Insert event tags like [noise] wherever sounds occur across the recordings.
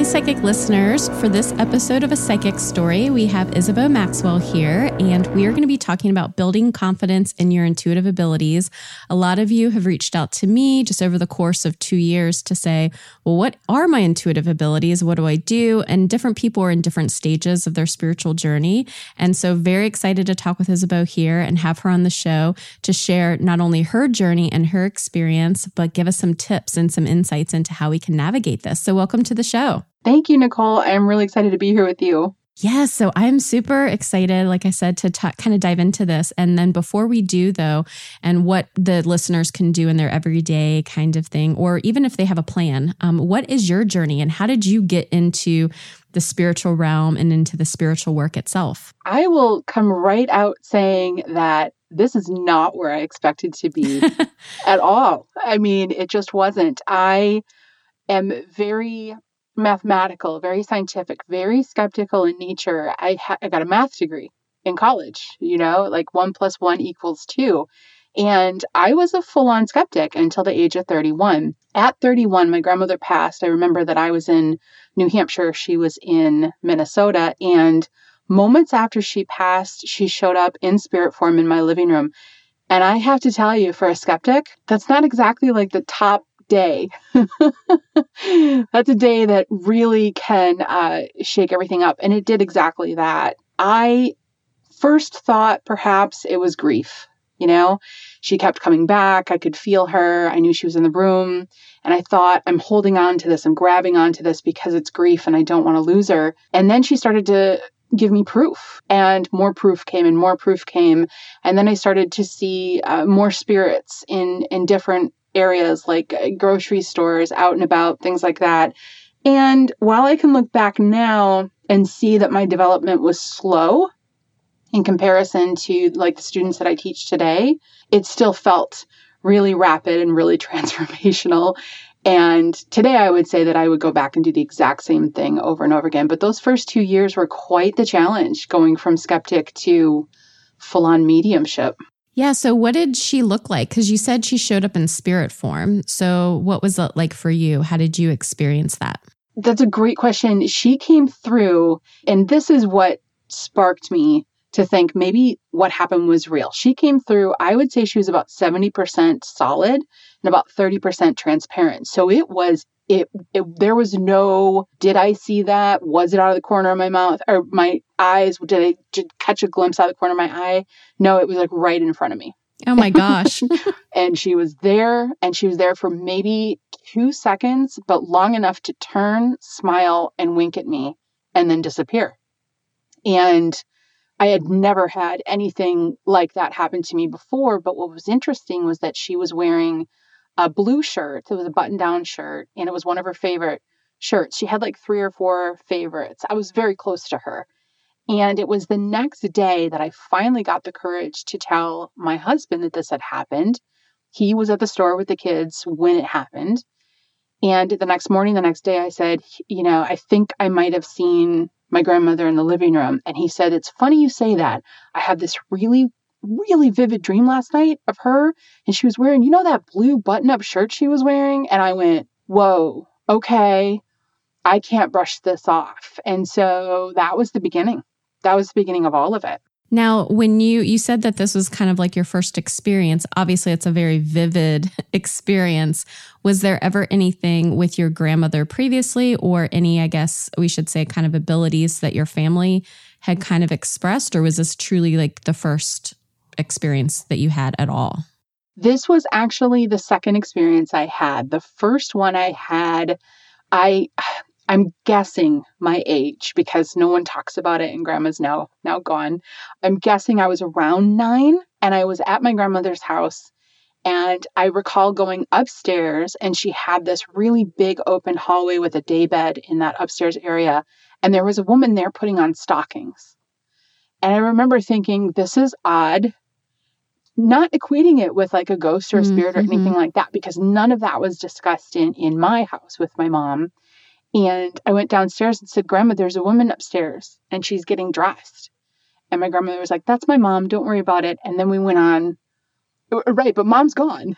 Hi, psychic listeners. For this episode of A Psychic Story, we have Isabeau Maxwell here, and we are going to be talking about building confidence in your intuitive abilities. A lot of you have reached out to me just over the course of two years to say, Well, what are my intuitive abilities? What do I do? And different people are in different stages of their spiritual journey. And so, very excited to talk with Isabeau here and have her on the show to share not only her journey and her experience, but give us some tips and some insights into how we can navigate this. So, welcome to the show. Thank you, Nichole. I'm really excited to be here with you. Yeah, so I'm super excited, like I said, to t- kind of dive into this. And then before we do, though, and what the listeners can do in their everyday kind of thing, or even if they have a plan, um, what is your journey and how did you get into the spiritual realm and into the spiritual work itself? I will come right out saying that this is not where I expected to be [laughs] at all. I mean, it just wasn't. I am very mathematical, very scientific, very skeptical in nature. I, ha- I got a math degree in college, you know, like one plus one equals two. And I was a full on skeptic until the age of 31. At 31, my grandmother passed. I remember that I was in New Hampshire, she was in Minnesota. And moments after she passed, she showed up in spirit form in my living room. And I have to tell you, for a skeptic, that's not exactly like the top day. [laughs] That's a day that really can uh, shake everything up. And it did exactly that. I first thought perhaps it was grief. You know, she kept coming back. I could feel her. I knew she was in the room. And I thought, I'm holding on to this. I'm grabbing onto this because it's grief and I don't want to lose her. And then she started to give me proof and more proof came and more proof came and then i started to see uh, more spirits in in different areas like uh, grocery stores, out and about, things like that. And while I can look back now and see that my development was slow in comparison to like the students that I teach today, it still felt really rapid and really [laughs] transformational. And today I would say that I would go back and do the exact same thing over and over again. But those first two years were quite the challenge going from skeptic to full on mediumship. Yeah. So, what did she look like? Because you said she showed up in spirit form. So, what was it like for you? How did you experience that? That's a great question. She came through, and this is what sparked me to think maybe what happened was real. She came through, I would say she was about 70% solid and about 30% transparent. So it was it, it, there was no did i see that? Was it out of the corner of my mouth or my eyes? Did i did catch a glimpse out of the corner of my eye? No it was like right in front of me. Oh my gosh. [laughs] [laughs] And she was there and she was there for maybe two seconds but long enough to turn smile and wink at me and then disappear. And I had never had anything like that happen to me before. But what was interesting was that she was wearing a blue shirt. It was a button down shirt, and it was one of her favorite shirts. She had like three or four favorites. I was very close to her. And it was the next day that I finally got the courage to tell my husband that this had happened. He was at the store with the kids when it happened. And the next morning, the next day, I said, You know, I think I might have seen my grandmother in the living room. And he said, It's funny you say that. I had this really really vivid dream last night of her and she was wearing, you know, that blue button up shirt she was wearing? And I went, whoa, okay, I can't brush this off. And so that was the beginning. That was the beginning of all of it. Now, when you you said that this was kind of like your first experience, obviously it's a very vivid [laughs] experience. Was there ever anything with your grandmother previously or any I guess we should say kind of abilities that your family had kind of expressed or was this truly like the first experience that you had at all? This was actually the second experience I had. The first one I had I I'm guessing my age because no one talks about it and grandma's now now gone. I'm guessing I was around 9 and I was at my grandmother's house and I recall going upstairs and she had this really big open hallway with a daybed in that upstairs area and there was a woman there putting on stockings. And I remember thinking this is odd not equating it with like a ghost or a spirit mm-hmm. or anything like that because none of that was discussed in in my house with my mom and I went downstairs and said, Grandma, there's a woman upstairs and she's getting dressed. And my grandmother was like, That's my mom. Don't worry about it. And then we went on. Uh, right, but mom's gone.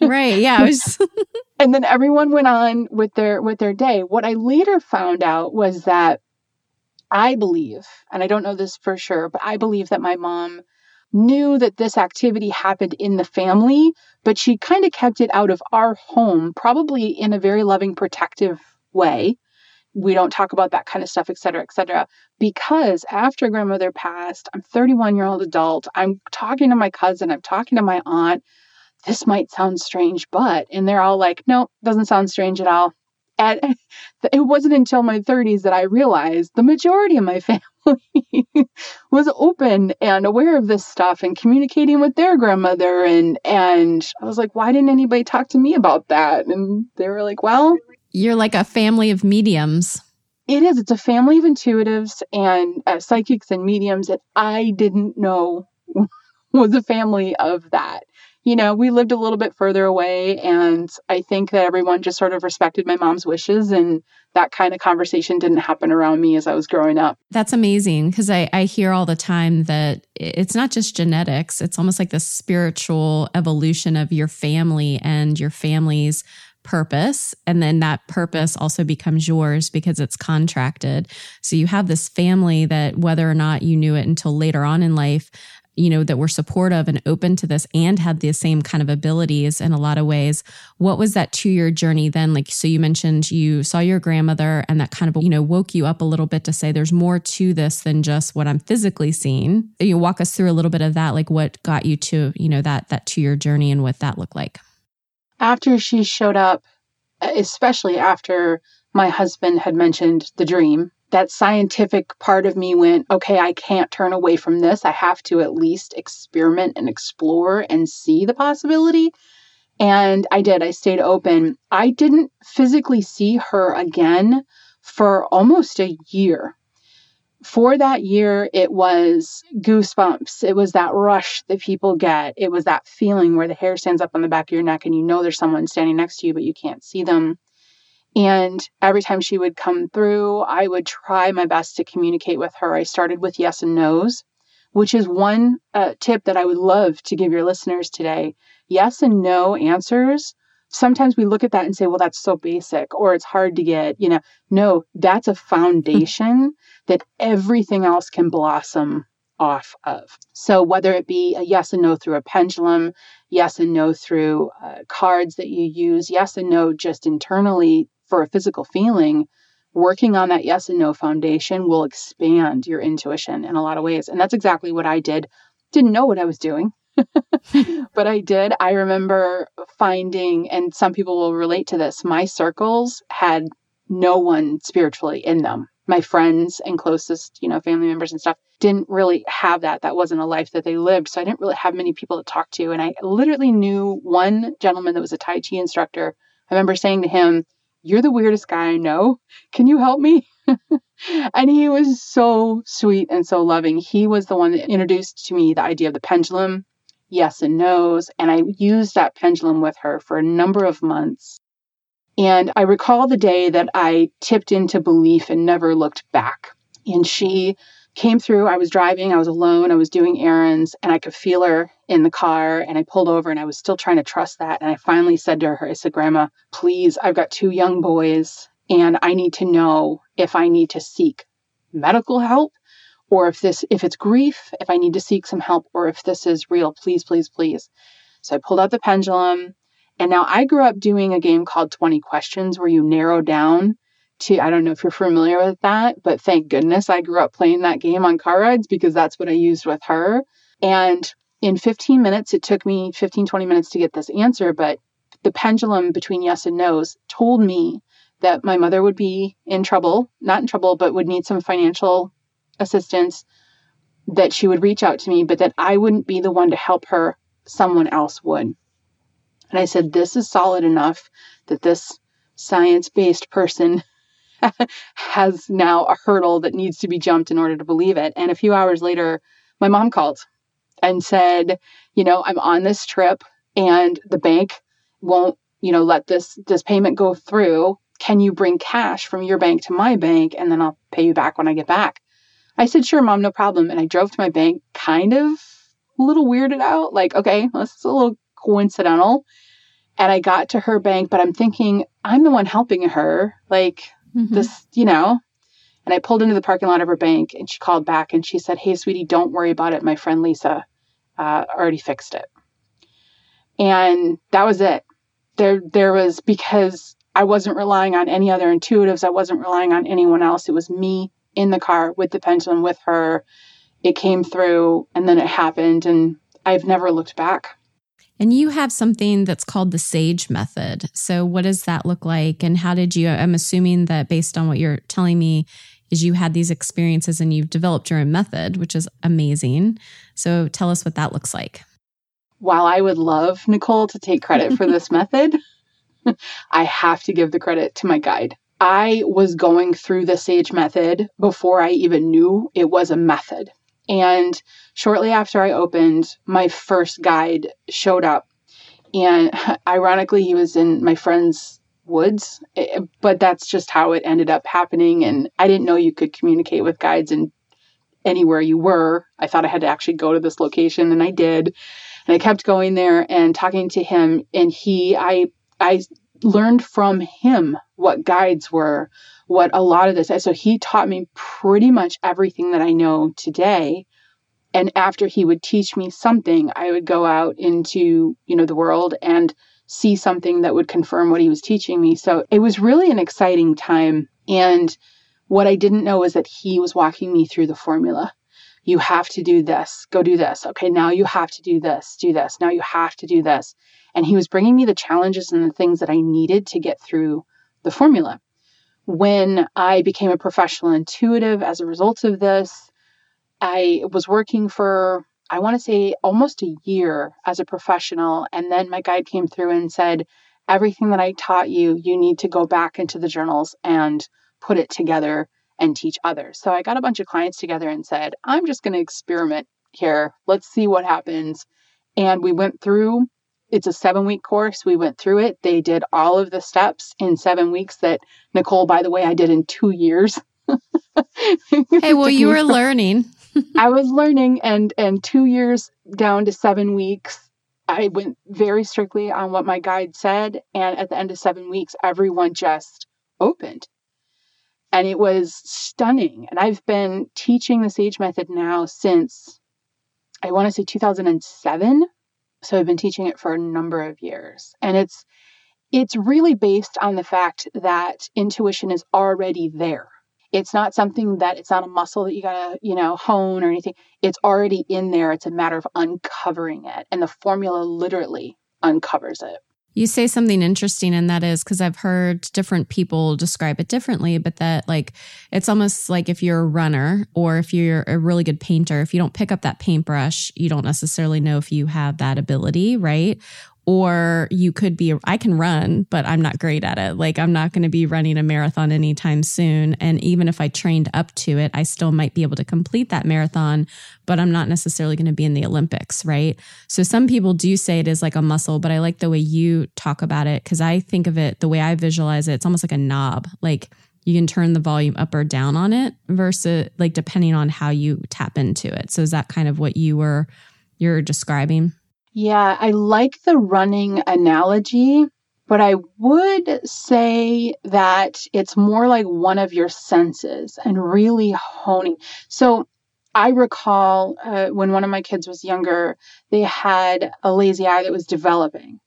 right. Yeah. Was... [laughs] [laughs] and then everyone went on with their with their day. What I later found out was that I believe, and I don't know this for sure, but I believe that my mom knew that this activity happened in the family, but she kind of kept it out of our home, probably in a very loving, protective way. We don't talk about that kind of stuff, et cetera, et cetera. Because after grandmother passed, I'm 31 year old adult. I'm talking to my cousin, I'm talking to my aunt. This might sound strange, but, and they're all like, no, doesn't sound strange at all. And [laughs] it wasn't until my 30s that I realized the majority of my [laughs] family was open and aware of this stuff and communicating with their grandmother and and I was like, why didn't anybody talk to me about that? And they were like, well, you're like a family of mediums. It is. It's a family of intuitives and uh, psychics and mediums that I didn't know [laughs] was a family of that. You know, we lived a little bit further away, and I think that everyone just sort of respected my mom's wishes, and that kind of conversation didn't happen around me as I was growing up. That's amazing because I, I hear all the time that it's not just genetics, it's almost like the spiritual evolution of your family and your family's purpose and then that purpose also becomes yours because it's contracted so you have this family that whether or not you knew it until later on in life you know that were supportive and open to this and had the same kind of abilities in a lot of ways. What was that two year journey then? Like so you mentioned you saw your grandmother and that kind of you know woke you up a little bit to say there's more to this than just what i'm physically seeing. You walk us through a little bit of that? Like what got you to you know that that two year journey and what that looked like? After she showed up, especially after my husband had mentioned the dream, that scientific part of me went, okay, I can't turn away from this. I have to at least experiment and explore and see the possibility. And I did. I stayed open. I didn't physically see her again for almost a year for that year, it was goosebumps. It was that rush that people get. It was that feeling where the hair stands up on the back of your neck and you know there's someone standing next to you, but you can't see them. And every time she would come through, I would try my best to communicate with her. I started with yes and no's, which is one uh, tip that I would love to give your listeners today. Yes and no answers sometimes we look at that and say, well, that's so basic or it's hard to get, you know. No, that's a foundation [laughs] that everything else can blossom off of. So, whether it be a yes and no through a pendulum, yes and no through uh, cards that you use, yes and no just internally for a physical feeling, working on that yes and no foundation will expand your intuition in a lot of ways. And that's exactly what I did. Didn't know what I was doing. [laughs] but I did. I remember finding, and some people will relate to this, my circles had no one spiritually in them. My friends and closest, you know, family members and stuff didn't really have that. That wasn't a life that they lived. So I didn't really have many people to talk to. And I literally knew one gentleman that was a Tai Chi instructor. I remember saying to him, You're the weirdest guy I know. Can you help me? [laughs] and he was so sweet and so loving. He was the one that introduced to me the idea of the pendulum yes and no's. And I used that pendulum with her for a number of months. And I recall the day that I tipped into belief and never looked back. And she came through. I was driving, I was alone, I was doing errands, and I could feel her in the car. And I pulled over and I was still trying to trust that. And I finally said to her, I said, Grandma, please, I've got two young boys and I need to know if I need to seek medical help or if this if it's grief if i need to seek some help or if this is real please please please so i pulled out the pendulum and now i grew up doing a game called 20 questions where you narrow down to i don't know if you're familiar with that but thank goodness i grew up playing that game on car rides because that's what i used with her and in 15 minutes it took me 15 20 minutes to get this answer but the pendulum between yes and no's told me that my mother would be in trouble, not in trouble, but would need some financial assistance, that she would reach out to me, but that I wouldn't be the one to help her, someone else would. And I said, This is solid enough that this science based person [laughs] has now a hurdle that needs to be jumped in order to believe it. And a few hours later, my mom called and said, You know, I'm on this trip and the bank won't you know let this this payment go through can you bring cash from your bank to my bank and then I'll pay you back when I get back? I said, Sure, mom, no problem. And I drove to my bank, kind of a little weirded out, like, okay, well, this is a little coincidental. And I got to her bank, but I'm thinking, I'm the one helping her. Like, mm-hmm. this, you know? And I pulled into the parking lot of her bank and she called back and she said, Hey, sweetie, don't worry about it. My friend Lisa uh, already fixed it. And that was it. There, there was because I wasn't relying on any other intuitives. I wasn't relying on anyone else. It was me in the car with the pendulum with her. It came through and then it happened, and I've never looked back. And you have something that's called the SAGE method. So, what does that look like? And how did you? I'm assuming that based on what you're telling me, is you had these experiences and you've developed your own method, which is amazing. So, tell us what that looks like. While I would love Nichole to take credit for this [laughs] method, [laughs] I have to give the credit to my guide. I was going through the SAGE method before I even knew it was a method. And shortly after I opened, my first guide showed up. And [laughs] ironically, he was in my friend's woods, eh, but that's just how it ended up happening. And I didn't know you could communicate with guides in anywhere you were. I thought I had to actually go to this location, and I did. And I kept going there and talking to him. And he, I I learned from him what guides were, what a lot of this. is. So he taught me pretty much everything that I know today. And after he would teach me something, I would go out into, you know, the world and see something that would confirm what he was teaching me. So it was really an exciting time. And what I didn't know was that he was walking me through the formula. You have to do this, go do this. Okay, now you have to do this, do this. Now you have to do this. And he was bringing me the challenges and the things that I needed to get through the formula. When I became a professional intuitive as a result of this, I was working for, I want to say, almost a year as a professional. And then my guide came through and said, Everything that I taught you, you need to go back into the journals and put it together and teach others. So I got a bunch of clients together and said, I'm just going to experiment here. Let's see what happens. And we went through it's a seven week course. We went through it. They did all of the steps in seven weeks that Nichole, by the way, I did in two years. [laughs] hey, well, you were learning. [laughs] I was learning and and two years down to seven weeks. I went very strictly on what my guide said. And at the end of seven weeks, everyone just opened. And it was stunning. And I've been teaching the SAGE method now since I want to say 2007 so I've been teaching it for a number of years. And it's it's really based on the fact that intuition is already there. It's not something that it's not a muscle that you gotta, you know, hone or anything. It's already in there. It's a matter of uncovering it. And the formula literally uncovers it. You say something interesting, and that is because I've heard different people describe it differently, but that like it's almost like if you're a runner or if you're a really good painter, if you don't pick up that paintbrush, you don't necessarily know if you have that ability, right? Or you could be I can run but I'm not great at it like I'm not going to be running a marathon anytime soon and even if I trained up to it I still might be able to complete that marathon but I'm not necessarily going to be in the Olympics right so some people do say it is like a muscle but I like the way you talk about it cuz I think of it the way I visualize it it's almost like a knob like you can turn the volume up or down on it versus like depending on how you tap into it. So is that kind of what you were you're describing? Yeah, I like the running analogy, but I would say that it's more like one of your senses and really honing. So I recall uh, when one of my kids was younger, they had a lazy eye that was developing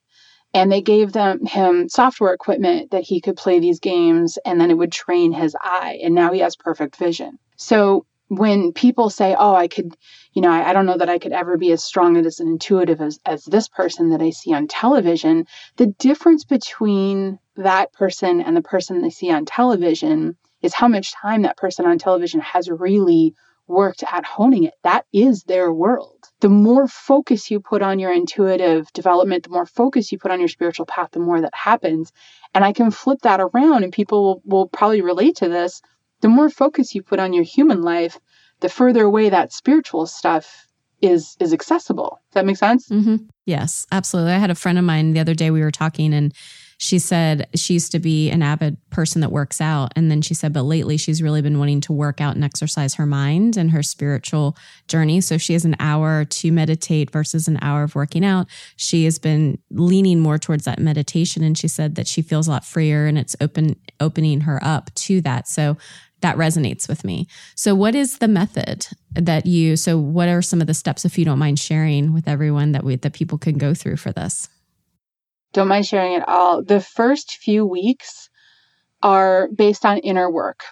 and they gave them him software equipment that he could play these games and then it would train his eye and now he has perfect vision so when people say oh i could you know I, I, don't know that i could ever be as strong and as intuitive as, as this person that i see on television the difference between that person and the person they see on television is how much time that person on television has really worked at honing it that is their world the more focus you put on your intuitive development, the more focus you put on your spiritual path, the more that happens. And I can flip that around, and people will, will probably relate to this. The more focus you put on your human life, the further away that spiritual stuff is is accessible. Does that make sense? Mm-hmm. Yes, absolutely. I had a friend of mine the other day. We were talking, and she said she used to be an avid person that works out. And then she said, but lately she's really been wanting to work out and exercise her mind and her spiritual journey. So she has an hour to meditate versus an hour of working out. She has been leaning more towards that meditation. And she said that she feels a lot freer and it's open, opening her up to that. So that resonates with me. So, what is the method that you? So, what are some of the steps, if you don't mind sharing with everyone that we that people can go through for this? Don't mind sharing it all. The first few weeks are based on inner work.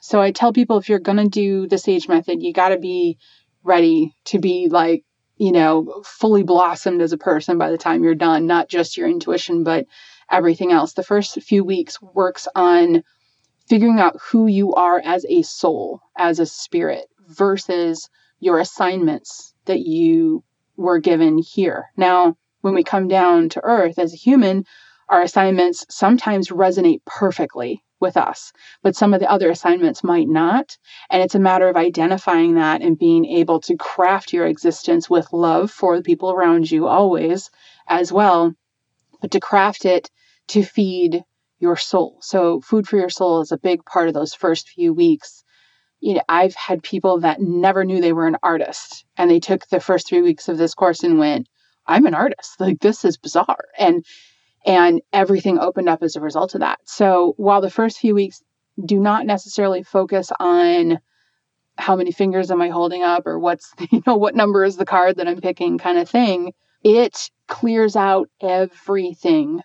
So I tell people if you're to do the SAGE method, you got to be ready to be like, you know, fully blossomed as a person by the time you're done, not just your intuition, but everything else. The first few weeks works on figuring out who you are as a soul, as a spirit, versus your assignments that you were given here. Now, when we come down to earth as a human, our assignments sometimes resonate perfectly with us, but some of the other assignments might not. And it's a matter of identifying that and being able to craft your existence with love for the people around you always as well, but to craft it to feed your soul. So, food for your soul is a big part of those first few weeks. You know, I've had people that never knew they were an artist and they took the first three weeks of this course and went, I'm an artist. Like this is bizarre. And and everything opened up as a result of that. So while the first few weeks do not necessarily focus on how many fingers am I holding up or what's [laughs] you know what number is the card that I'm picking kind of thing, it clears out everything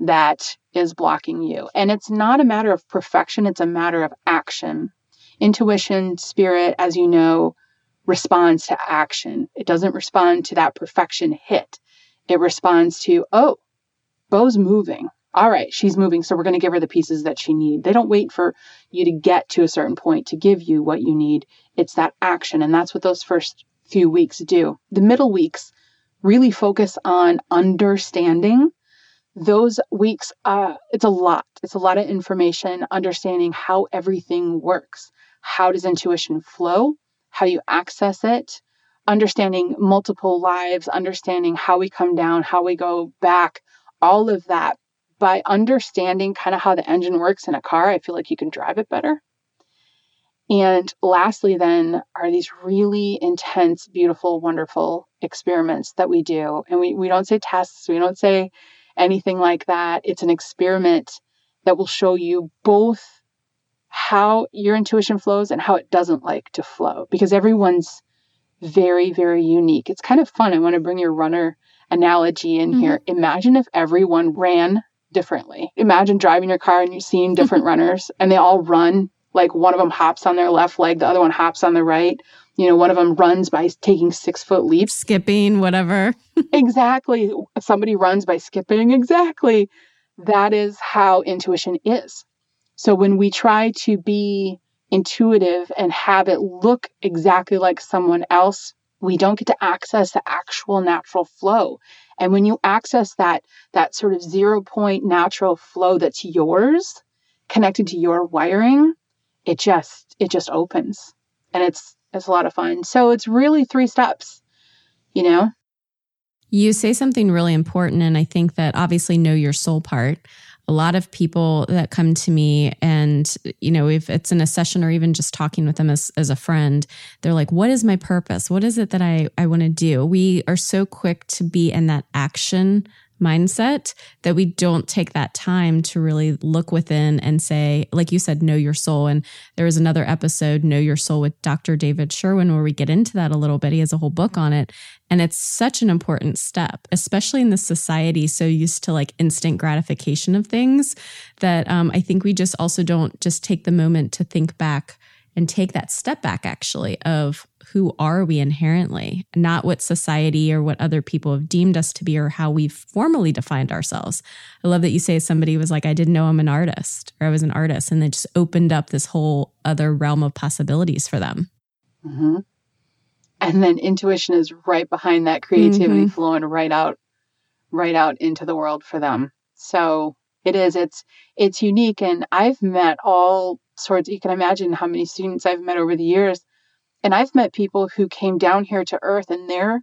that is blocking you. And it's not a matter of perfection, it's a matter of action. Intuition, spirit, as you know, responds to action. It doesn't respond to that perfection hit. It responds to, oh, Bo's moving. All right, she's moving, so we're going to give her the pieces that she needs. They don't wait for you to get to a certain point to give you what you need. It's that action, and that's what those first few weeks do. The middle weeks really focus on understanding. Those weeks, uh, it's a lot. It's a lot of information, understanding how everything works. How does intuition flow? how you access it, understanding multiple lives, understanding how we come down, how we go back, all of that. By understanding kind of how the engine works in a car, I feel like you can drive it better. And lastly, then, are these really intense, beautiful, wonderful experiments that we do. And we, we don't say tests, we don't say anything like that. It's an experiment that will show you both how your intuition flows and how it doesn't like to flow because everyone's very, very unique. It's kind of fun. I want to bring your runner analogy in mm-hmm. here. Imagine if everyone ran differently. Imagine driving your car and you're seeing different [laughs] runners and they all run like one of them hops on their left leg, the other one hops on the right. You know, one of them runs by taking six foot leaps, skipping, whatever. [laughs] exactly. Somebody runs by skipping. Exactly. That is how intuition is. So when we try to be intuitive and have it look exactly like someone else, we don't get to access the actual natural flow. And when you access that that sort of zero point natural flow that's yours, connected to your wiring, it just it just opens. And it's it's a lot of fun. So it's really three steps, you know? You say something really important and I think that obviously know your soul part a lot of people that come to me and you know if it's in a session or even just talking with them as, as a friend they're like what is my purpose what is it that i i want to do we are so quick to be in that action mindset that we don't take that time to really look within and say, like you said, know your soul. And there was another episode, Know Your Soul, with Dr. David Sherwin, where we get into that a little bit. He has a whole book on it. And it's such an important step, especially in this society so used to like instant gratification of things that um, I think we just also don't just take the moment to think back and take that step back actually of who are we inherently, not what society or what other people have deemed us to be or how we've formally defined ourselves. I love that you say somebody was like, I didn't know I'm an artist or I was an artist, and it just opened up this whole other realm of possibilities for them. Mm-hmm. And then intuition is right behind that creativity mm-hmm. flowing right out, right out into the world for them. So it is, it's, it's unique. And I've met all sorts, you can imagine how many students I've met over the years and I've met people who came down here to earth and their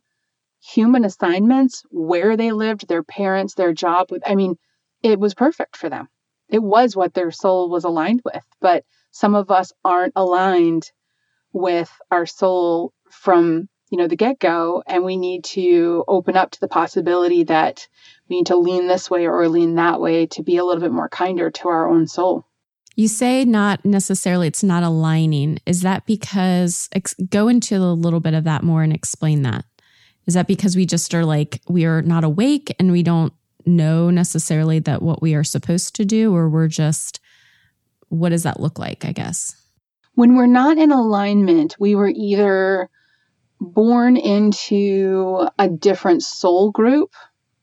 human assignments, where they lived, their parents, their job with, I mean, it was perfect for them. It was what their soul was aligned with. But some of us aren't aligned with our soul from, you know, the get-go and we need to open up to the possibility that we need to lean this way or lean that way to be a little bit more kinder to our own soul. You say not necessarily, it's not aligning. Is that because, ex- go into a little bit of that more and explain that? Is that because we just are like, we are not awake and we don't know necessarily that what we are supposed to do, or we're just, what does that look like, I guess? When we're not in alignment, we were either born into a different soul group,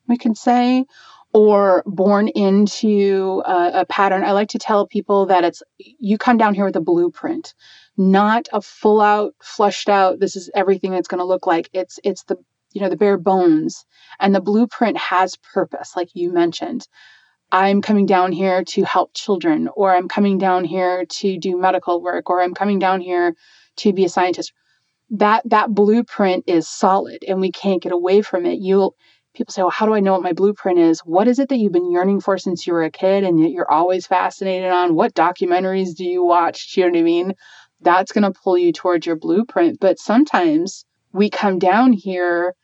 we could say, or born into a, a, pattern. I like to tell people that it's you come down here with a blueprint, not a full out, flushed out. This is everything that's going to look like. It's it's the you know the bare bones, and the blueprint has purpose, like you mentioned. I'm coming down here to help children, or I'm coming down here to do medical work, or I'm coming down here to be a scientist. That that blueprint is solid, and we can't get away from it. You'll people say, well, how do I know what my blueprint is? What is it that you've been yearning for since you were a kid and yet you're always fascinated on? What documentaries do you watch? Do you know what I mean? That's going to pull you towards your blueprint. But sometimes we come down here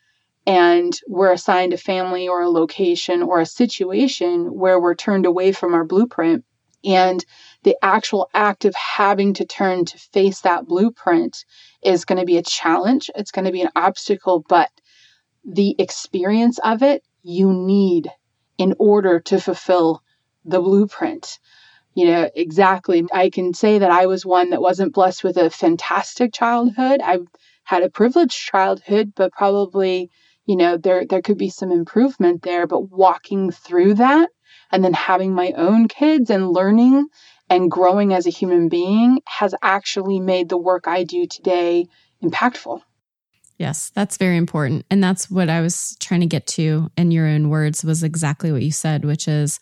and we're assigned a family or a location or a situation where we're turned away from our blueprint. And the actual act of having to turn to face that blueprint is going to be a challenge. It's going to be an obstacle, but the experience of it you need in order to fulfill the blueprint. You know, exactly. I can say that I was one that wasn't blessed with a fantastic childhood. I had a privileged childhood, but probably, you know, there there could be some improvement there, but walking through that and then having my own kids and learning and growing as a human being has actually made the work I do today impactful. Yes, that's very important. And that's what I was trying to get to in your own words was exactly what you said, which is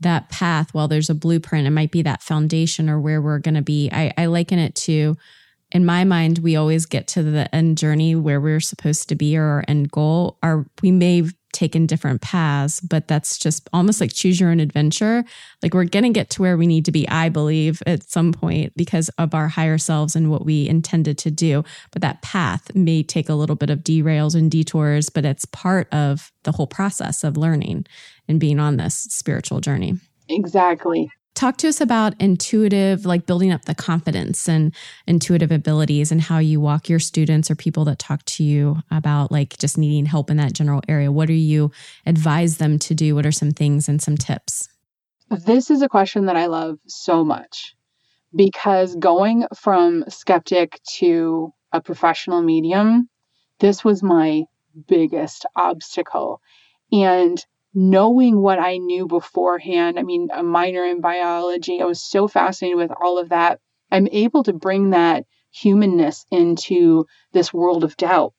that path, while there's a blueprint, it might be that foundation or where we're going to be. I, I liken it to, in my mind, we always get to the end journey where we're supposed to be or our end goal. Our, we may taken different paths, but that's just almost like choose your own adventure. Like we're going to get to where we need to be, I believe, at some point because of our higher selves and what we intended to do. But that path may take a little bit of derails and detours, but it's part of the whole process of learning and being on this spiritual journey. Exactly. Talk to us about intuitive, like building up the confidence and intuitive abilities and how you walk your students or people that talk to you about like just needing help in that general area. What do you advise them to do? What are some things and some tips? This is a question that I love so much because going from skeptic to a professional medium, this was my biggest obstacle. And knowing what I knew beforehand, I mean, a minor in biology, I was so fascinated with all of that. I'm able to bring that humanness into this world of doubt.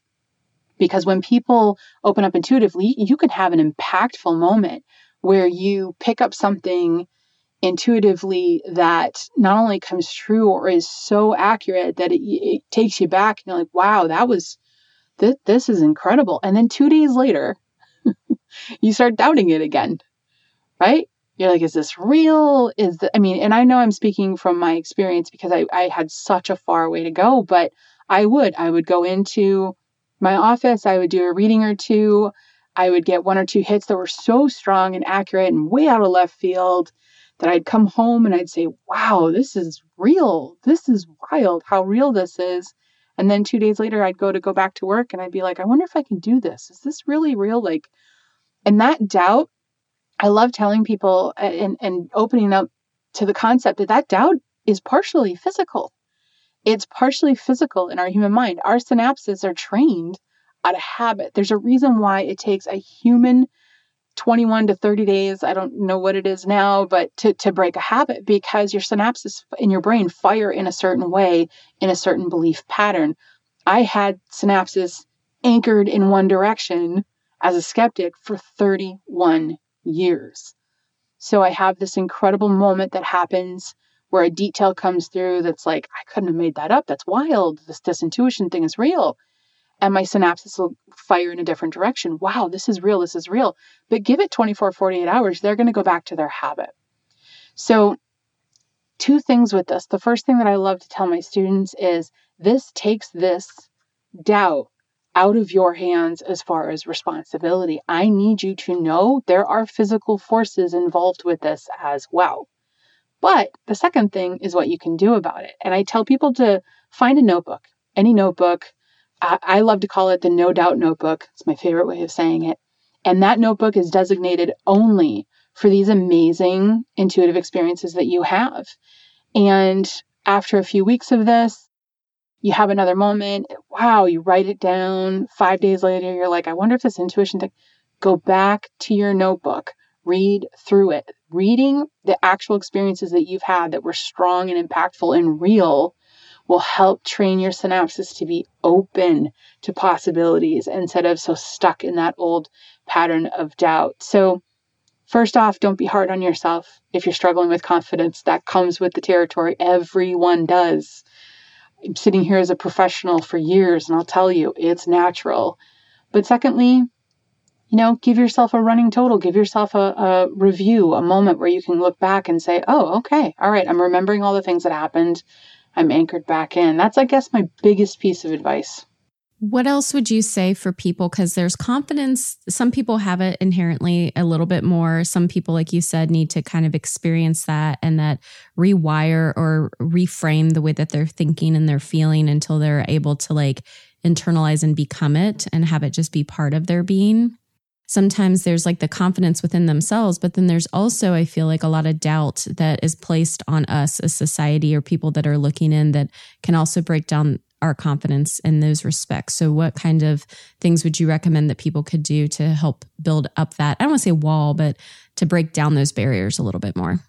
Because when people open up intuitively, you can have an impactful moment where you pick up something intuitively that not only comes true or is so accurate that it, it takes you back and you're like, wow, that was, th- this is incredible. And then two days later, you start doubting it again, right? you're like, is this real? Is I mean, and I know I'm speaking from my experience because I, I had such a far way to go, but I would, I would go into my office, I would do a reading or two. I would get one or two hits that were so strong and accurate and way out of left field that I'd come home and I'd say, wow, this is real. This is wild how real this is. And then two days later, I'd go to go back to work and I'd be like, I wonder if I can do this. Is this really real? Like, and that doubt, I love telling people uh, and, and opening up to the concept that that doubt is partially physical. It's partially physical in our human mind. Our synapses are trained out of habit. There's a reason why it takes a human 21 to 30 days, I don't know what it is now, but to, to break a habit because your synapses in your brain fire in a certain way, in a certain belief pattern. I had synapses anchored in one direction as a skeptic for 31 years. So I have this incredible moment that happens where a detail comes through that's like, I couldn't have made that up. That's wild. This disintuition thing is real and my synapses will fire in a different direction. Wow, this is real, this is real. But give it 24, 48 hours, they're going to go back to their habit. So, two things with this. The first thing that I love to tell my students is this takes this doubt out of your hands as far as responsibility. I need you to know there are physical forces involved with this as well. But the second thing is what you can do about it. And I tell people to find a notebook, any notebook, I, love to call it the no doubt notebook. It's my favorite way of saying it. And that notebook is designated only for these amazing intuitive experiences that you have. And after a few weeks of this, you have another moment. Wow, you write it down. Five days later, you're like, I wonder if this intuition thing. Go back to your notebook, read through it. Reading the actual experiences that you've had that were strong and impactful and real will help train your synapses to be open to possibilities instead of so stuck in that old pattern of doubt. So, first off, don't be hard on yourself if you're struggling with confidence. That comes with the territory. Everyone does. Sitting here as a professional for years, and I'll tell you, it's natural. But secondly, you know, give yourself a running total, give yourself a, a, review, a moment where you can look back and say, oh, okay, all right, I'm remembering all the things that happened. I'm anchored back in. That's, I guess, my biggest piece of advice. What else would you say for people? Because there's confidence. Some people have it inherently a little bit more. Some people, like you said, need to kind of experience that and that rewire or reframe the way that they're thinking and they're feeling until they're able to like internalize and become it and have it just be part of their being sometimes there's like the confidence within themselves, but then there's also, I feel like, a lot of doubt that is placed on us as society or people that are looking in that can also break down our confidence in those respects. So, what kind of things would you recommend that people could do to help build up that? I don't want to say wall, but to break down those barriers a little bit more?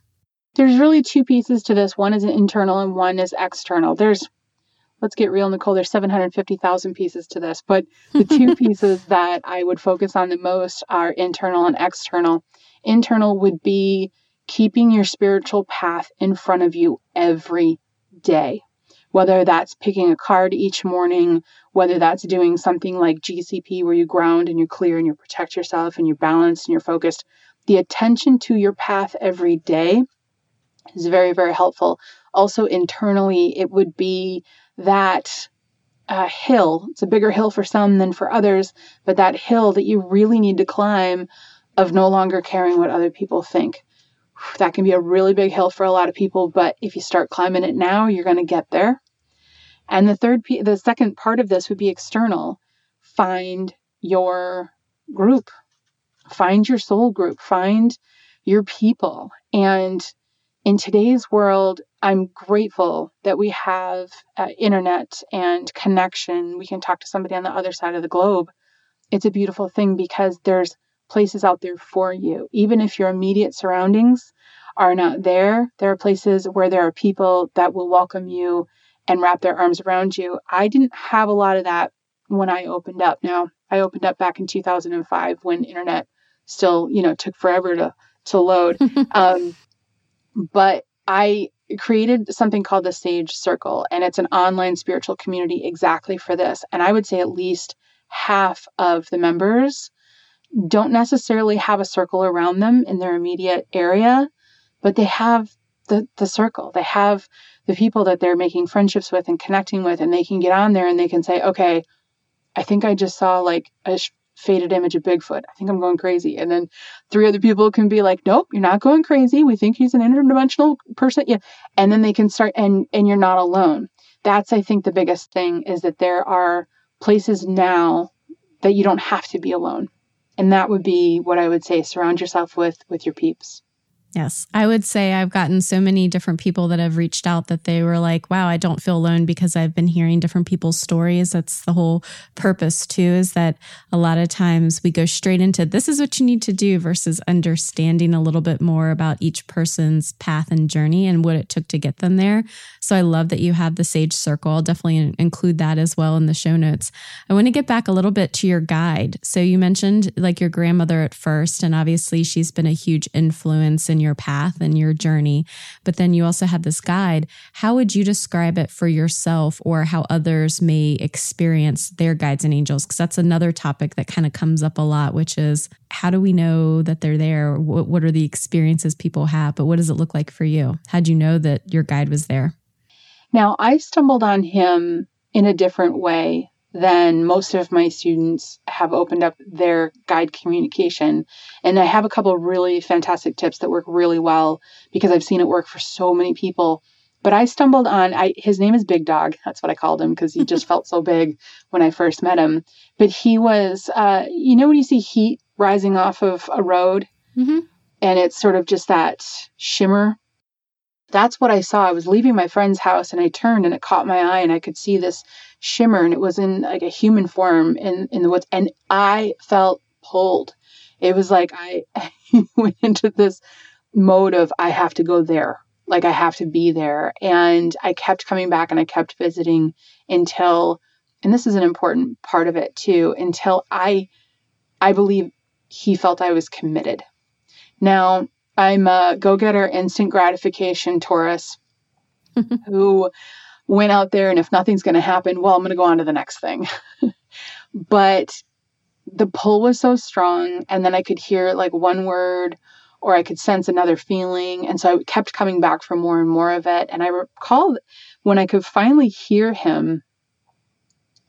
There's really two pieces to this. One is internal and one is external. There's let's get real, Nichole, there's 750,000 pieces to this, but the two [laughs] pieces that I would focus on the most are internal and external. Internal would be keeping your spiritual path in front of you every day, whether that's picking a card each morning, whether that's doing something like GCP where you ground and you're clear and you protect yourself and you're balanced and you're focused. The attention to your path every day is very, very helpful. Also, internally, it would be that uh, hill. It's a bigger hill for some than for others, but that hill that you really need to climb of no longer caring what other people think. That can be a really big hill for a lot of people, but if you start climbing it now, you're going to get there. And the third, the second part of this would be external. Find your group, find your soul group, find your people, and in today's world, I'm grateful that we have uh, internet and connection. We can talk to somebody on the other side of the globe. It's a beautiful thing because there's places out there for you. Even if your immediate surroundings are not there, there are places where there are people that will welcome you and wrap their arms around you. I didn't have a lot of that when I opened up. Now, I opened up back in 2005 when internet still, you know, took forever to to load. [laughs] um, but I created something called the Sage Circle, and it's an online spiritual community exactly for this. And I would say at least half of the members don't necessarily have a circle around them in their immediate area, but they have the, the circle. They have the people that they're making friendships with and connecting with, and they can get on there and they can say, okay, I think I just saw like a faded image of Bigfoot. I think I'm going crazy. And then three other people can be like, nope, you're not going crazy. We think he's an interdimensional person. Yeah. And then they can start and and you're not alone. That's I think the biggest thing is that there are places now that you don't have to be alone. And that would be what I would say surround yourself with with your peeps. Yes. I would say I've gotten so many different people that have reached out that they were like, wow, I don't feel alone because I've been hearing different people's stories. That's the whole purpose, too, is that a lot of times we go straight into this is what you need to do versus understanding a little bit more about each person's path and journey and what it took to get them there. So I love that you have the Sage Circle. I'll definitely include that as well in the show notes. I want to get back a little bit to your guide. So you mentioned like your grandmother at first, and obviously she's been a huge influence in your path and your journey. But then you also had this guide. How would you describe it for yourself or how others may experience their guides and angels? Because that's another topic that kind of comes up a lot, which is how do we know that they're there? What, what are the experiences people have? But what does it look like for you? How'd you know that your guide was there? Now, I stumbled on him in a different way then most of my students have opened up their guide communication. And I have a couple of really fantastic tips that work really well because I've seen it work for so many people. But I stumbled on I, his name is Big Dog. That's what I called him because he just [laughs] felt so big when I first met him. But he was, uh, you know, when you see heat rising off of a road, mm-hmm. and it's sort of just that shimmer that's what I saw. I was leaving my friend's house and I turned and it caught my eye and I could see this shimmer and it was in like a human form in, in the woods. And I felt pulled. It was like I, [laughs] went into this mode of I have to go there. Like I have to be there. And I kept coming back and I kept visiting until, and this is an important part of it too, until I, I believe he felt I was committed. Now, I'm a go getter, instant gratification Taurus [laughs] who went out there and if nothing's going to happen, well, I'm going to go on to the next thing. [laughs] but the pull was so strong. And then I could hear like one word or I could sense another feeling. And so I kept coming back for more and more of it. And I recall when I could finally hear him,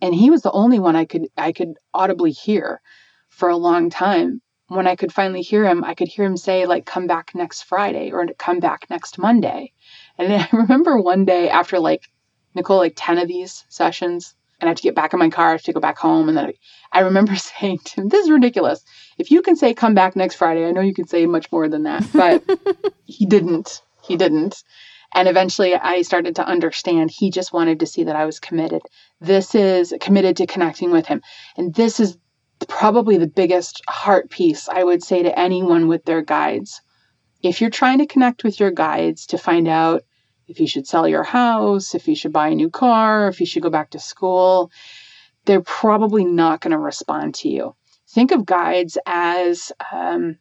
and he was the only one I could I could audibly hear for a long time when I could finally hear him, I could hear him say, like, come back next Friday or come back next Monday. And [laughs] I remember one day after, like, Nichole, like 10 of these sessions, and I have to get back in my car, I have to go back home. And then I, I remember [laughs] saying to him, This is ridiculous. If you can say come back next Friday, I know you can say much more than that. But [laughs] he didn't. He didn't. And eventually I started to understand he just wanted to see that I was committed. This is committed to connecting with him. And this is probably the biggest heart piece I would say to anyone with their guides. If you're trying to connect with your guides to find out if you should sell your house, if you should buy a new car, if you should go back to school, they're probably not going to respond to you. Think of guides as um,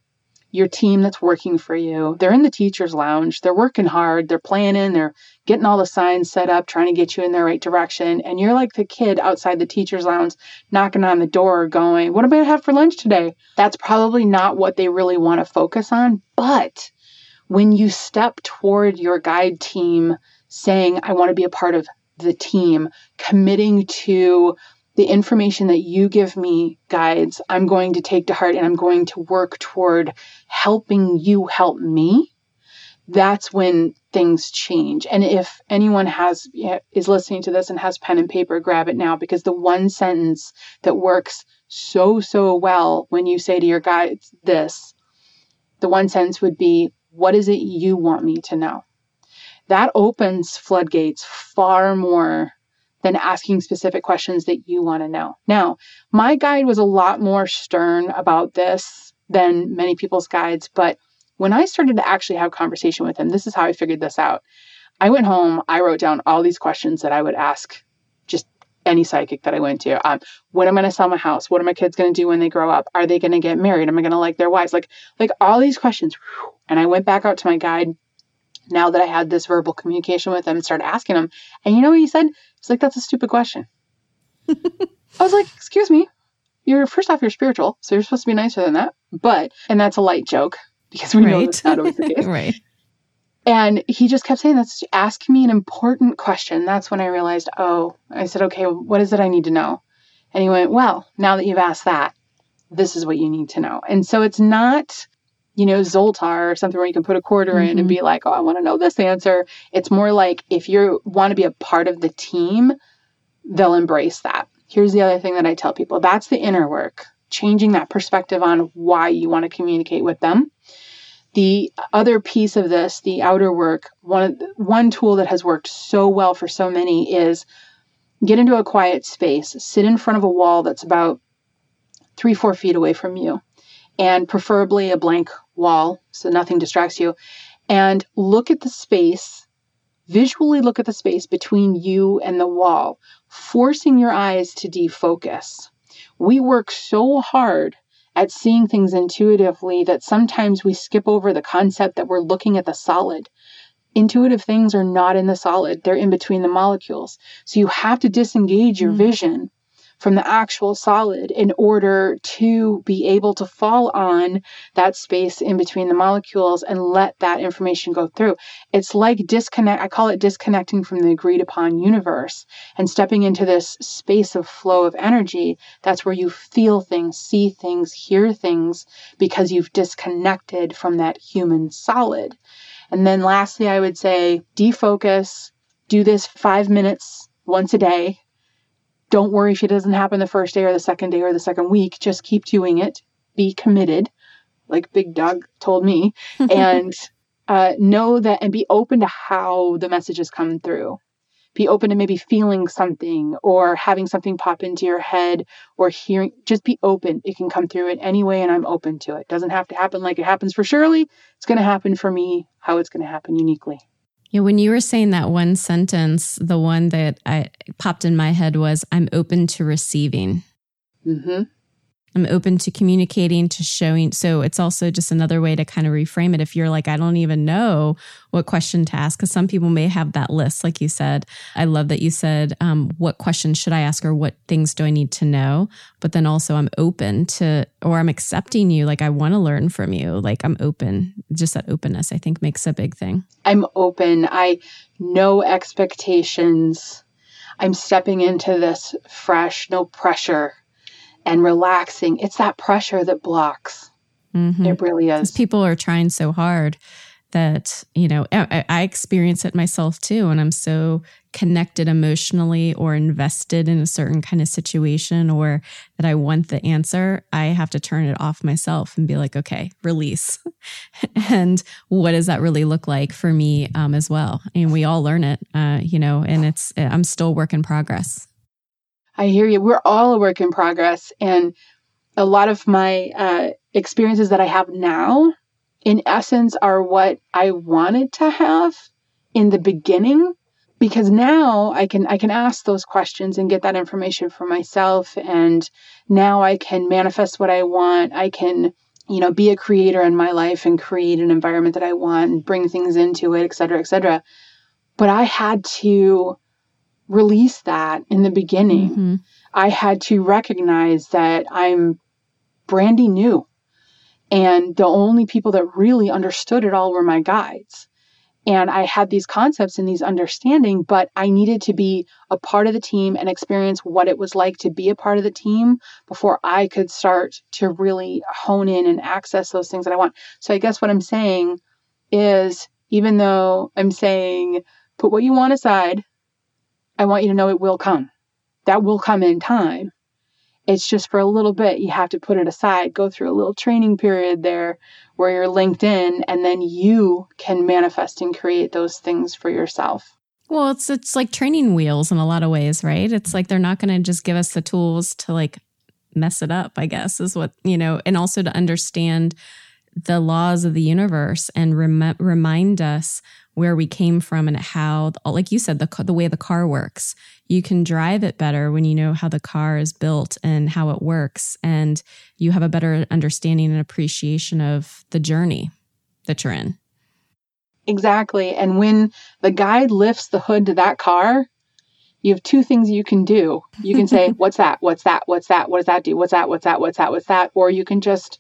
your team that's working for you. They're in the teacher's lounge. They're working hard. They're planning. They're getting all the signs set up, trying to get you in the right direction. And you're like the kid outside the teacher's lounge, knocking on the door, going, What am I going to have for lunch today? That's probably not what they really want to focus on. But when you step toward your guide team saying, I want to be a part of the team, committing to the information that you give me, guides, I'm going to take to heart and I'm going to work toward helping you help me. That's when things change. And if anyone has is listening to this and has pen and paper, grab it now because the one sentence that works so so well when you say to your guides this, the one sentence would be, "What is it you want me to know?" That opens floodgates far more than asking specific questions that you want to know. Now, my guide was a lot more stern about this than many people's guides, but when I started to actually have conversation with him, this is how I figured this out. I went home, I wrote down all these questions that I would ask just any psychic that I went to. Um, when am I going to sell my house? What are my kids going to do when they grow up? Are they going to get married? Am I going to like their wives? Like, like all these questions. And I went back out to my guide now that I had this verbal communication with him and started asking him. And you know what he said? He's like, that's a stupid question. [laughs] I was like, excuse me. you're first off, you're spiritual, so you're supposed to be nicer than that. But, and that's a light joke because we right. know that's not always the [laughs] case. right. And he just kept saying, "That's ask me an important question." That's when I realized, oh, I said, okay, what is it I need to know? And he went, well, now that you've asked that, this is what you need to know. And so it's not, you know, Zoltar or something where you can put a quarter mm-hmm. in and mm-hmm. be like, oh, I want to know this answer. It's more like if you want to be a part of the team, they'll embrace that. Here's the other thing that I tell people that's the inner work, changing that perspective on why you want to communicate with them. The other piece of this, the outer work, one one tool that has worked so well for so many is get into a quiet space, sit in front of a wall that's about three, four feet away from you, and preferably a blank wall so nothing distracts you, and look at the space, visually look at the space between you and the wall, forcing your eyes to defocus. We work so hard at seeing things intuitively that sometimes we skip over the concept that we're looking at the solid intuitive things are not in the solid, they're in between the molecules. So you have to disengage your mm. vision from the actual solid in order to be able to fall on that space in between the molecules and let that information go through. It's like disconnect, I call it disconnecting from the agreed upon universe and stepping into this space of flow of energy. That's where you feel things, see things, hear things because you've disconnected from that human solid. And then lastly, I would say defocus, do this five minutes once a day. Don't worry if it doesn't happen the first day or the second day or the second week. Just keep doing it. Be committed, like Big Dog told me, [laughs] and uh, know that and be open to how the messages come through. Be open to maybe feeling something or having something pop into your head or hearing just be open. It can come through in any way and i'm open to it. Doesn't have to happen like it happens for shirley. It's going to happen for me how it's going to happen uniquely yeah, when you were saying that one sentence, the one that I popped in my head was, "I'm open to receiving." Mm-hmm. I'm open to communicating, to showing. So it's also just another way to kind of reframe it. If you're like, I don't even know what question to ask, because some people may have that list, like you said. I love that you said, um, what questions should I ask or what things do I need to know? But then also, I'm open to, or I'm accepting you. Like, I want to learn from you. Like, I'm open. Just that openness, I think, makes a big thing. I'm open. I no expectations. I'm stepping into this fresh, no pressure and relaxing. It's that pressure that blocks. Mm-hmm. It really is. People are trying so hard that, you know, I, I, experience it myself too. And I'm so connected emotionally or invested in a certain kind of situation or that I want the answer. I have to turn it off myself and be like, okay, release. [laughs] and what does that really look like for me um, as well? And we all learn it, uh, you know, and it's, I'm still work in progress. I hear you. We're all a work in progress. And a lot of my uh, experiences that I have now, in essence, are what I wanted to have in the beginning because now I can I can ask those questions and get that information for myself and now I can manifest what I want. I can, you know, be a creator in my life and create an environment that I want and bring things into it, et cetera, et cetera. But I had to release that in the beginning. Mm-hmm. I had to recognize that I'm brandy new. And the only people that really understood it all were my guides. And I had these concepts and these understanding, but I needed to be a part of the team and experience what it was like to be a part of the team before I could start to really hone in and access those things that I want. So I guess what I'm saying is even though I'm saying put what you want aside I want you to know it will come. That will come in time. It's just for a little bit. You have to put it aside, go through a little training period there where you're linked in, and then you can manifest and create those things for yourself. Well, it's it's like training wheels in a lot of ways, right? It's like they're not going to just give us the tools to like mess it up, I guess, is what, you know, and also to understand the laws of the universe and rem- remind us where we came from and how, like you said, the, the way the car works. You can drive it better when you know how the car is built and how it works. And you have a better understanding and appreciation of the journey that you're in. Exactly. And when the guide lifts the hood to that car, you have two things you can do. You can say, [laughs] What's that? What's that? What's that? What does that do? What's that? What's that? What's that? What's that? Or you can just,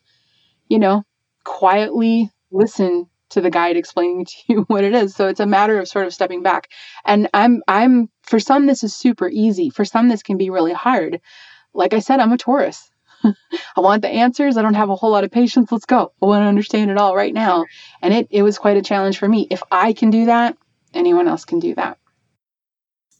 you know, quietly listen to the guide explaining [laughs] to you what it is. So it's a matter of sort of stepping back. And I'm I'm for some this is super easy. For some this can be really hard. Like I said, I'm a Taurus. [laughs] I want the answers. I don't have a whole lot of patience. Let's go. I want to understand it all right now. And it it was quite a challenge for me. If I can do that, anyone else can do that.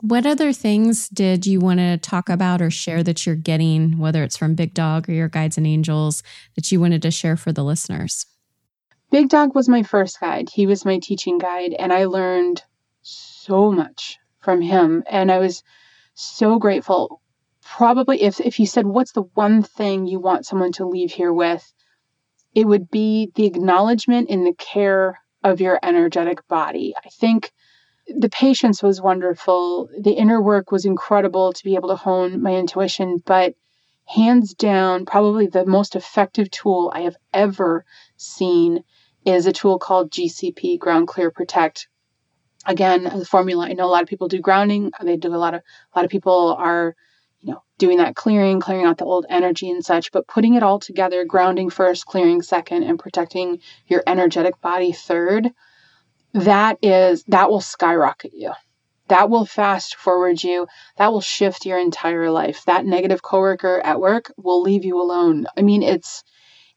What other things did you want to talk about or share that you're getting, whether it's from Big Dog or your guides and angels, that you wanted to share for the listeners? Big Dog was my first guide. He was my teaching guide, and I learned so much from him. And I was so grateful. Probably, if, if you said, What's the one thing you want someone to leave here with? It would be the acknowledgement in the care of your energetic body. I think the patience was wonderful. The inner work was incredible to be able to hone my intuition, but hands down, probably the most effective tool I have ever seen is a tool called GCP, Ground Clear Protect. Again, the formula, I know a lot of people do grounding. They do a lot of a lot of people are, you know, doing that clearing, clearing out the old energy and such, but putting it all together, grounding first, clearing second, and protecting your energetic body third that is that will skyrocket you that will fast forward you that will shift your entire life that negative coworker at work will leave you alone i mean it's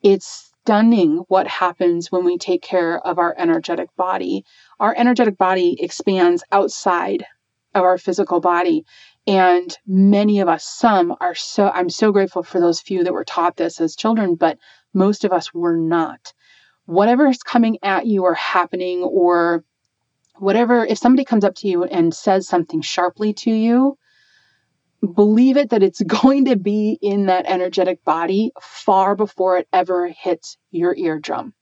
it's stunning what happens when we take care of our energetic body. Our energetic body expands outside of our physical body and many of us some are so i'm so grateful for those few that were taught this as children but most of us were not. Whatever is coming at you or happening or whatever if somebody comes up to you and says something sharply to you believe it that it's [laughs] going to be in that energetic body far before it ever hits your eardrum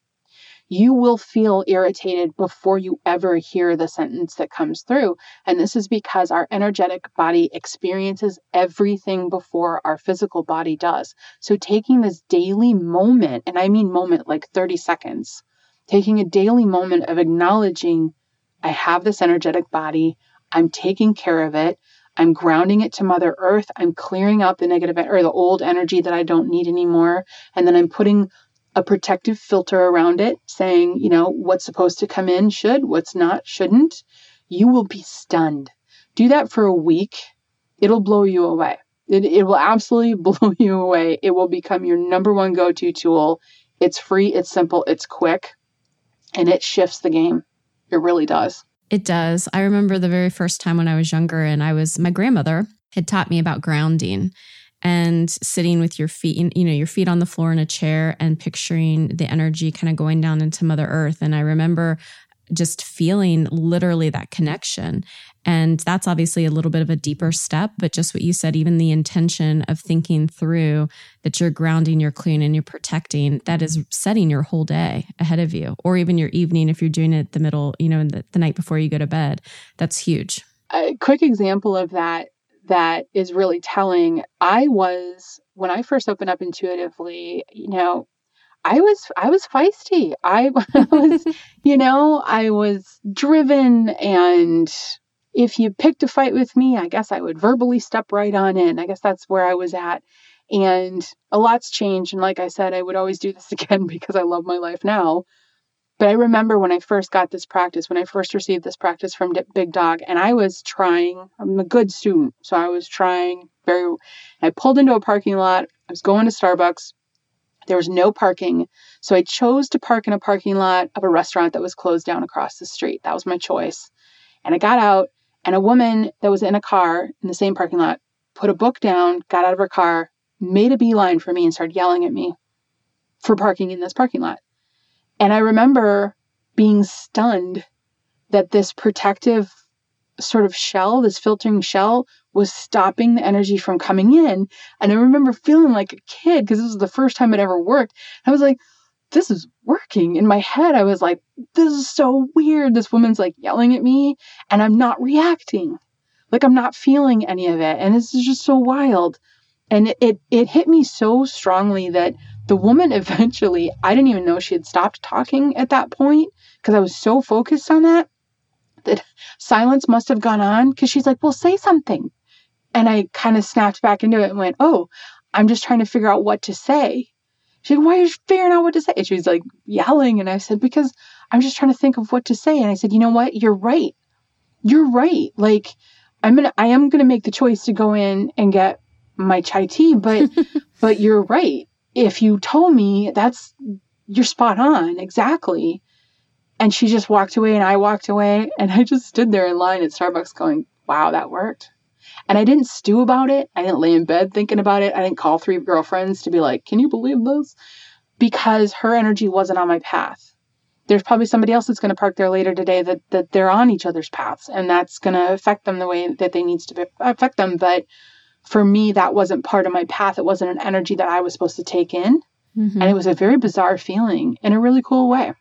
you will feel irritated before you ever hear the sentence that comes through. And this is because our energetic body experiences everything before our physical body does. So taking this daily moment, and I mean moment like 30 seconds, taking a daily moment of acknowledging I have this energetic body, I'm taking care of it. I'm grounding it to Mother Earth. I'm clearing out the negative or the old energy that I don't need anymore. And then I'm putting a protective filter around it saying, you know, what's supposed to come in should, what's not shouldn't, you will be stunned. Do that for a week. It'll blow you away. It, it will absolutely [laughs] blow you away. It will become your number one go to tool. It's free, it's simple, it's quick, and it shifts the game. It really does. It does. I remember the very first time when I was younger and I was, my grandmother had taught me about grounding and sitting with your feet, you know, your feet on the floor in a chair and picturing the energy kind of going down into Mother Earth. And I remember just feeling literally that connection. And that's obviously a little bit of a deeper step, but just what you said, even the intention of thinking through that you're grounding, you're cleaning, and you're protecting, that is setting your whole day ahead of you, or even your evening if you're doing it the middle, you know, the, the night before you go to bed. That's huge. A quick example of that that is really telling. I was when I first opened up intuitively, you know, I was I was feisty. I [laughs] was, you know, I was driven and if you picked a fight with me, I guess I would verbally step right on in. I guess that's where I was at. And a lot's changed. And like I said, I would always do this [laughs] again because I love my life now. But I remember when I first got this practice, when I first received this practice from Big Dog, and I was trying, I'm a good student, so I was trying very, I pulled into a parking lot. I was going to Starbucks. There was no parking. So I chose to park in a parking lot of a restaurant that was closed down across the street. That was my choice. And I got out, and a woman that was in a car in the same parking lot put a book down, got out of her car, made a beeline for me, and started yelling at me for parking in this parking lot. And I remember being stunned that this protective sort of shell, this filtering shell, was stopping the energy from coming in. And I remember feeling like a kid because this was the first time it ever worked. I was like, this is working. In my head, I was like, this is so weird. This woman's like yelling at me and I'm not reacting. Like I'm not feeling any of it. And this is just so wild. And it, it, it hit me so strongly that the woman [laughs] eventually, I didn't even know she had stopped talking at that point because I was so focused on that. that silence must have gone on because she's like, well, say something. And I kind of snapped back into it and went, oh, I'm just trying to figure out what to say. She's like, why are you figuring out what to say? And she was like yelling. And I said, because I'm just trying to think of what to say. And I said, you know what? You're right. You're right. Like, I'm gonna I am gonna make the choice to go in and get my chai tea, but [laughs] but you're right. If you told me that's you're spot on, exactly. And she just walked away and I walked away and I just stood there in line at Starbucks going, Wow, that worked. And I didn't stew about it. I didn't lay in bed thinking about it. I didn't call three girlfriends to be like, Can you believe this? Because her energy wasn't on my path. There's probably somebody else that's going to park there later today that, that they're on each other's paths and that's going to affect them the way that they needs to be, affect them. But for me, that wasn't part of my path. It wasn't an energy that I was supposed to take in. Mm-hmm. And it was a very bizarre feeling in a really cool way.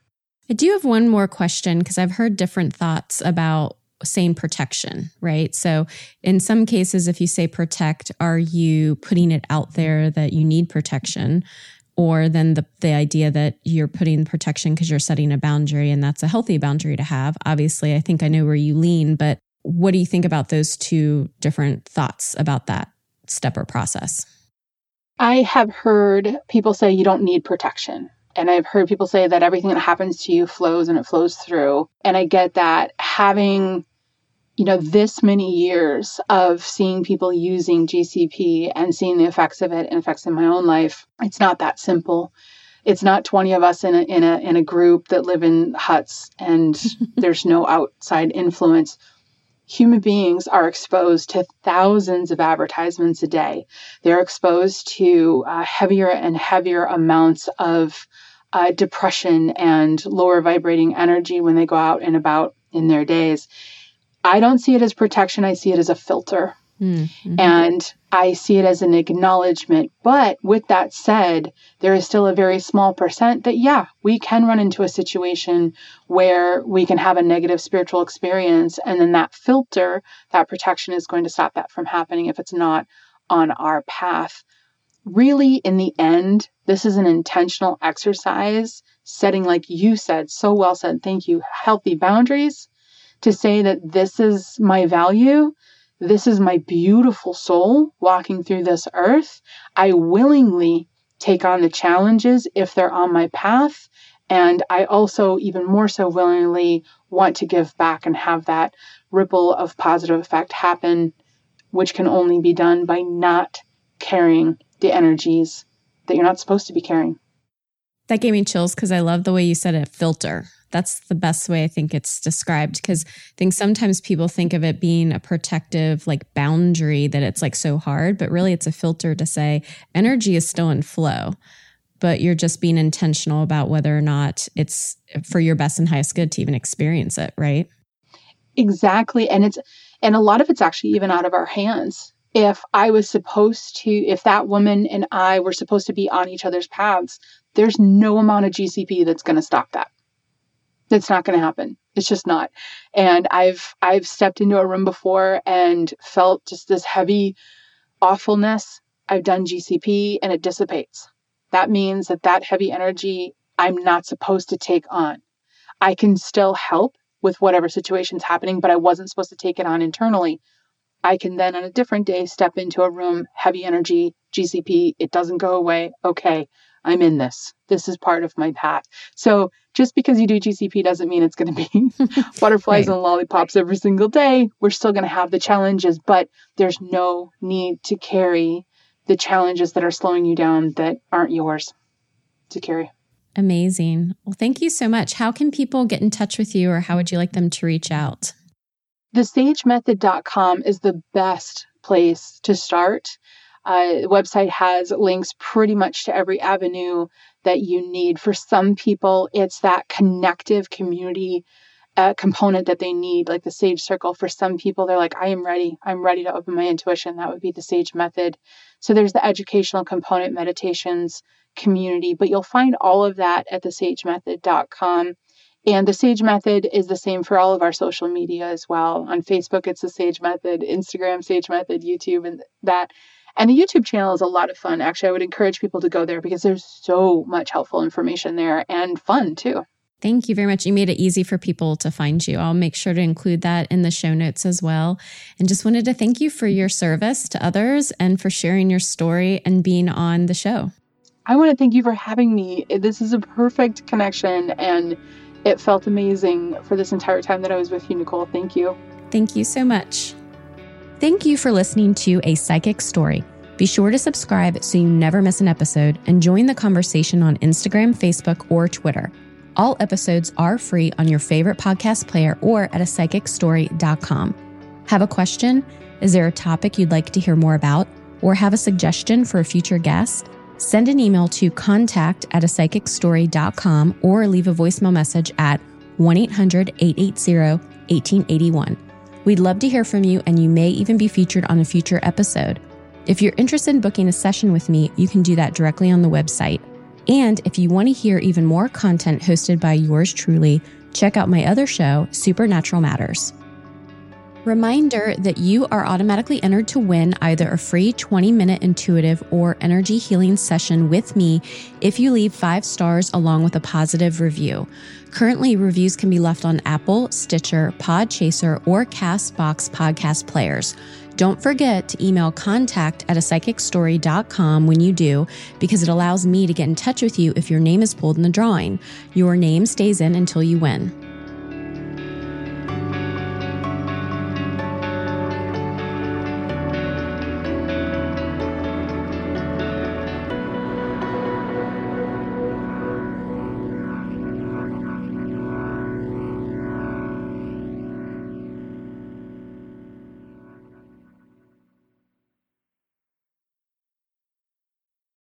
I do have one more question because I've heard different thoughts about saying protection, right? So, in some cases, if you say protect, are you putting it out there that you need protection? Or then the, the idea that you're putting protection because you're setting a boundary and that's a healthy boundary to have. Obviously, I think I know where you lean, but what do you think about those two different thoughts about that step or process? I have heard people say you don't need protection. And I've heard people say that everything that happens to you flows and it flows through. And I get that having, you know, this many years of seeing people using GCP and seeing the effects of it and effects in my own life, it's not that simple. It's not 20 of us in a, in a, in a group that live in huts and [laughs] there's no outside influence human beings are exposed to thousands of advertisements a day. They're exposed to uh, heavier and heavier amounts of uh, depression and lower vibrating energy when they go out and about in their days. I don't see it as protection, I see it as a filter. Mm-hmm. And I see it as an acknowledgement. But with that said, there is still a very small percent that, yeah, we can run into a situation where we can have a negative spiritual experience. And then that filter, that protection is going to stop that from happening if it's not on our path. Really, in the end, this is an intentional exercise, setting, like you said, so well said, thank you, healthy boundaries to say that this is my value this is my beautiful soul walking through this earth. I willingly take on the challenges if they're on my path. And I also, even more so, willingly want to give back and have that ripple of positive effect happen, which can only be done by not carrying the energies that you're not supposed to be carrying. That gave me chills because I love the way you said it filter. That's the best way I think it's described because I think sometimes people think of it being a protective like boundary that it's like so hard, but really it's a filter to say energy is still in flow, but you're just being intentional about whether or not it's for your best and highest good to even experience it, right? Exactly. And it's and a lot of it's actually even out of our hands. If I was supposed to, if that woman and I were supposed to be on each other's paths, there's no amount of GCP that's going to stop that. It's not going to happen. It's just not. And I've I've stepped into a room before and felt just this heavy awfulness. I've done GCP and it dissipates. That means that that heavy energy I'm not supposed to take on. I can still help with whatever situation's happening, but I wasn't supposed to take it on internally. I can then on a different day step into a room, heavy energy, GCP, it doesn't go away. Okay, I'm in this. This is part of my path. So just because you do GCP doesn't mean it's going to be [laughs] butterflies right. and lollipops every single day. We're still going to have the challenges, but there's no need to carry the challenges that are slowing you down that aren't yours to carry. Amazing. Well, thank you so much. How can people get in touch with you or how would you like them to reach out? TheSageMethod.com is the best place to start. Uh, website has links pretty much to every avenue that you need. For some people, it's that connective community uh, component that they need, like the Sage Circle. For some people, they're like, I am ready. I'm ready to open my intuition. That would be the Sage Method. So there's the educational component, meditations, community, but you'll find all of that at thesagemethod.com. And the Sage Method is the same for all of our social media as well. On Facebook, it's the Sage Method, Instagram, Sage Method, YouTube, and that. And the YouTube channel is a lot of fun. Actually, I would encourage people to go there because there's so much helpful information there and fun too. Thank you very much. You made it easy for people to find you. I'll make sure to include that in the show notes as well. And just wanted to thank you for your service to others and for sharing your story and being on the show. I want to thank you for having me. This is a perfect connection and it felt amazing for this entire time that I was with you, Nichole. Thank you. Thank you so much. Thank you for listening to A Psychic's Story. Be sure to subscribe so you never miss an episode and join the conversation on Instagram, Facebook, or Twitter. All episodes are free on your favorite podcast player or at a psychicstory.com. Have a question? Is there a topic you'd like to hear more about? Or have a suggestion for a future guest? Send an email to contact at a psychicstory.com or leave a voicemail message at 1 800 880 1881. We'd love to hear from you, and you may even be featured on a future episode. If you're interested in booking a session with me, you can do that directly on the website. And if you want to hear even more content hosted by yours truly, check out my other show, Supernatural Matters. Reminder that you are automatically entered to win either a free 20 minute intuitive or energy healing session with me if you leave five stars along with a positive review. Currently, reviews can be left on Apple, Stitcher, Podchaser, or Castbox podcast players. Don't forget to email contact at a when you do, because it allows me to get in touch with you if your name is pulled in the drawing. Your name stays in until you win.